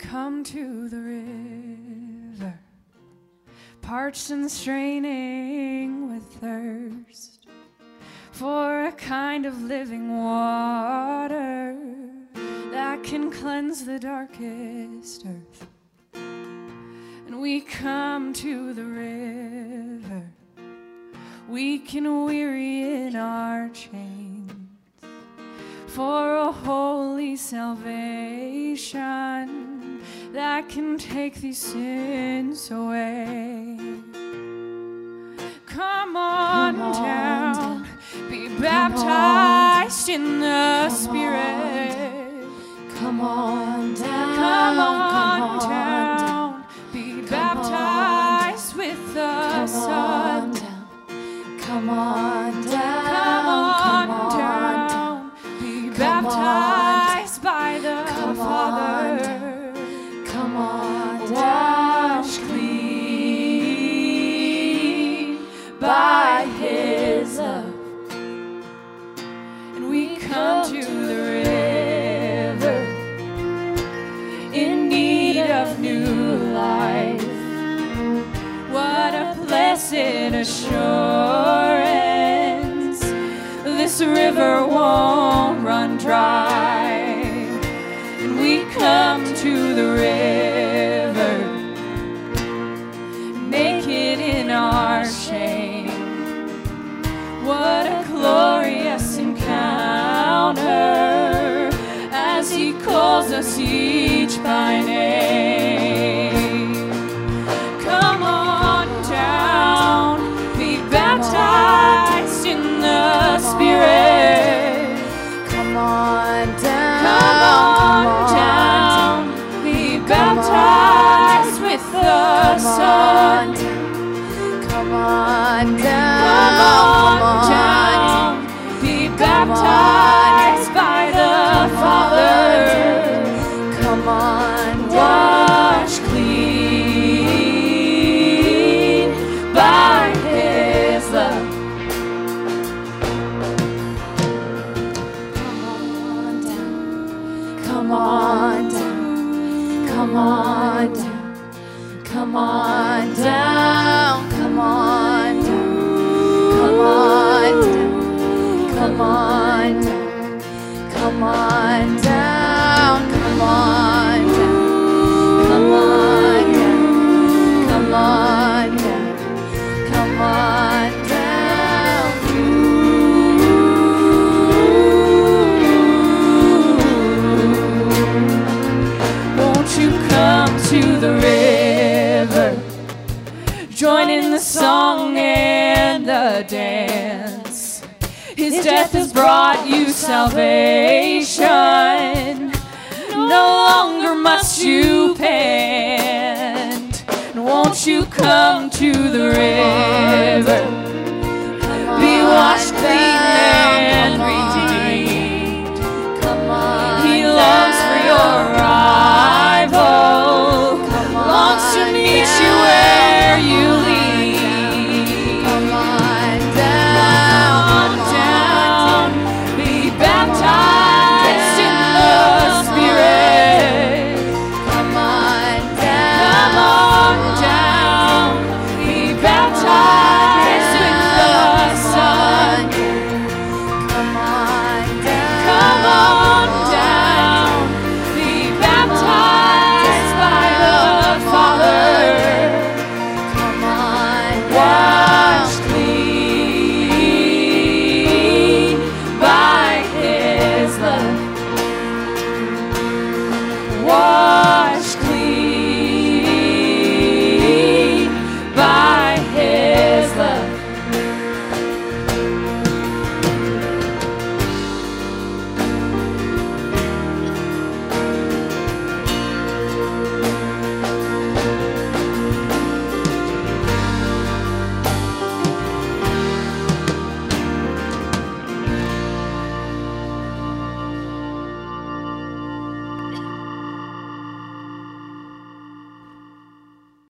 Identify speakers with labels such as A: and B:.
A: come to the river, parched and straining with thirst for a kind of living water that can cleanse the darkest earth. And we come to the river, weak and weary in our chains, for a holy salvation that can take these sins away. Come on,
B: Come on
A: down, be baptized in the
B: Come
A: Spirit.
B: Come on down.
A: Come on
B: come on
A: down, be baptized with the
B: Come
A: Son.
B: on. Come on down.
A: Come on
B: come on
A: down, be
B: Come on
A: baptized new life. What a blessed assurance! This river won't run dry. And we come to the river, naked in our shame. What a glorious encounter as He calls us each by name. On down.
B: Come on down,
A: be baptized by the Father.
B: Come on.
A: Wash clean by His love.
B: Come on down. Come on down. Come on down. Come on down. Come on down. Come on
A: and the dance. His death has brought you salvation. No longer must you pant. Won't you come to the?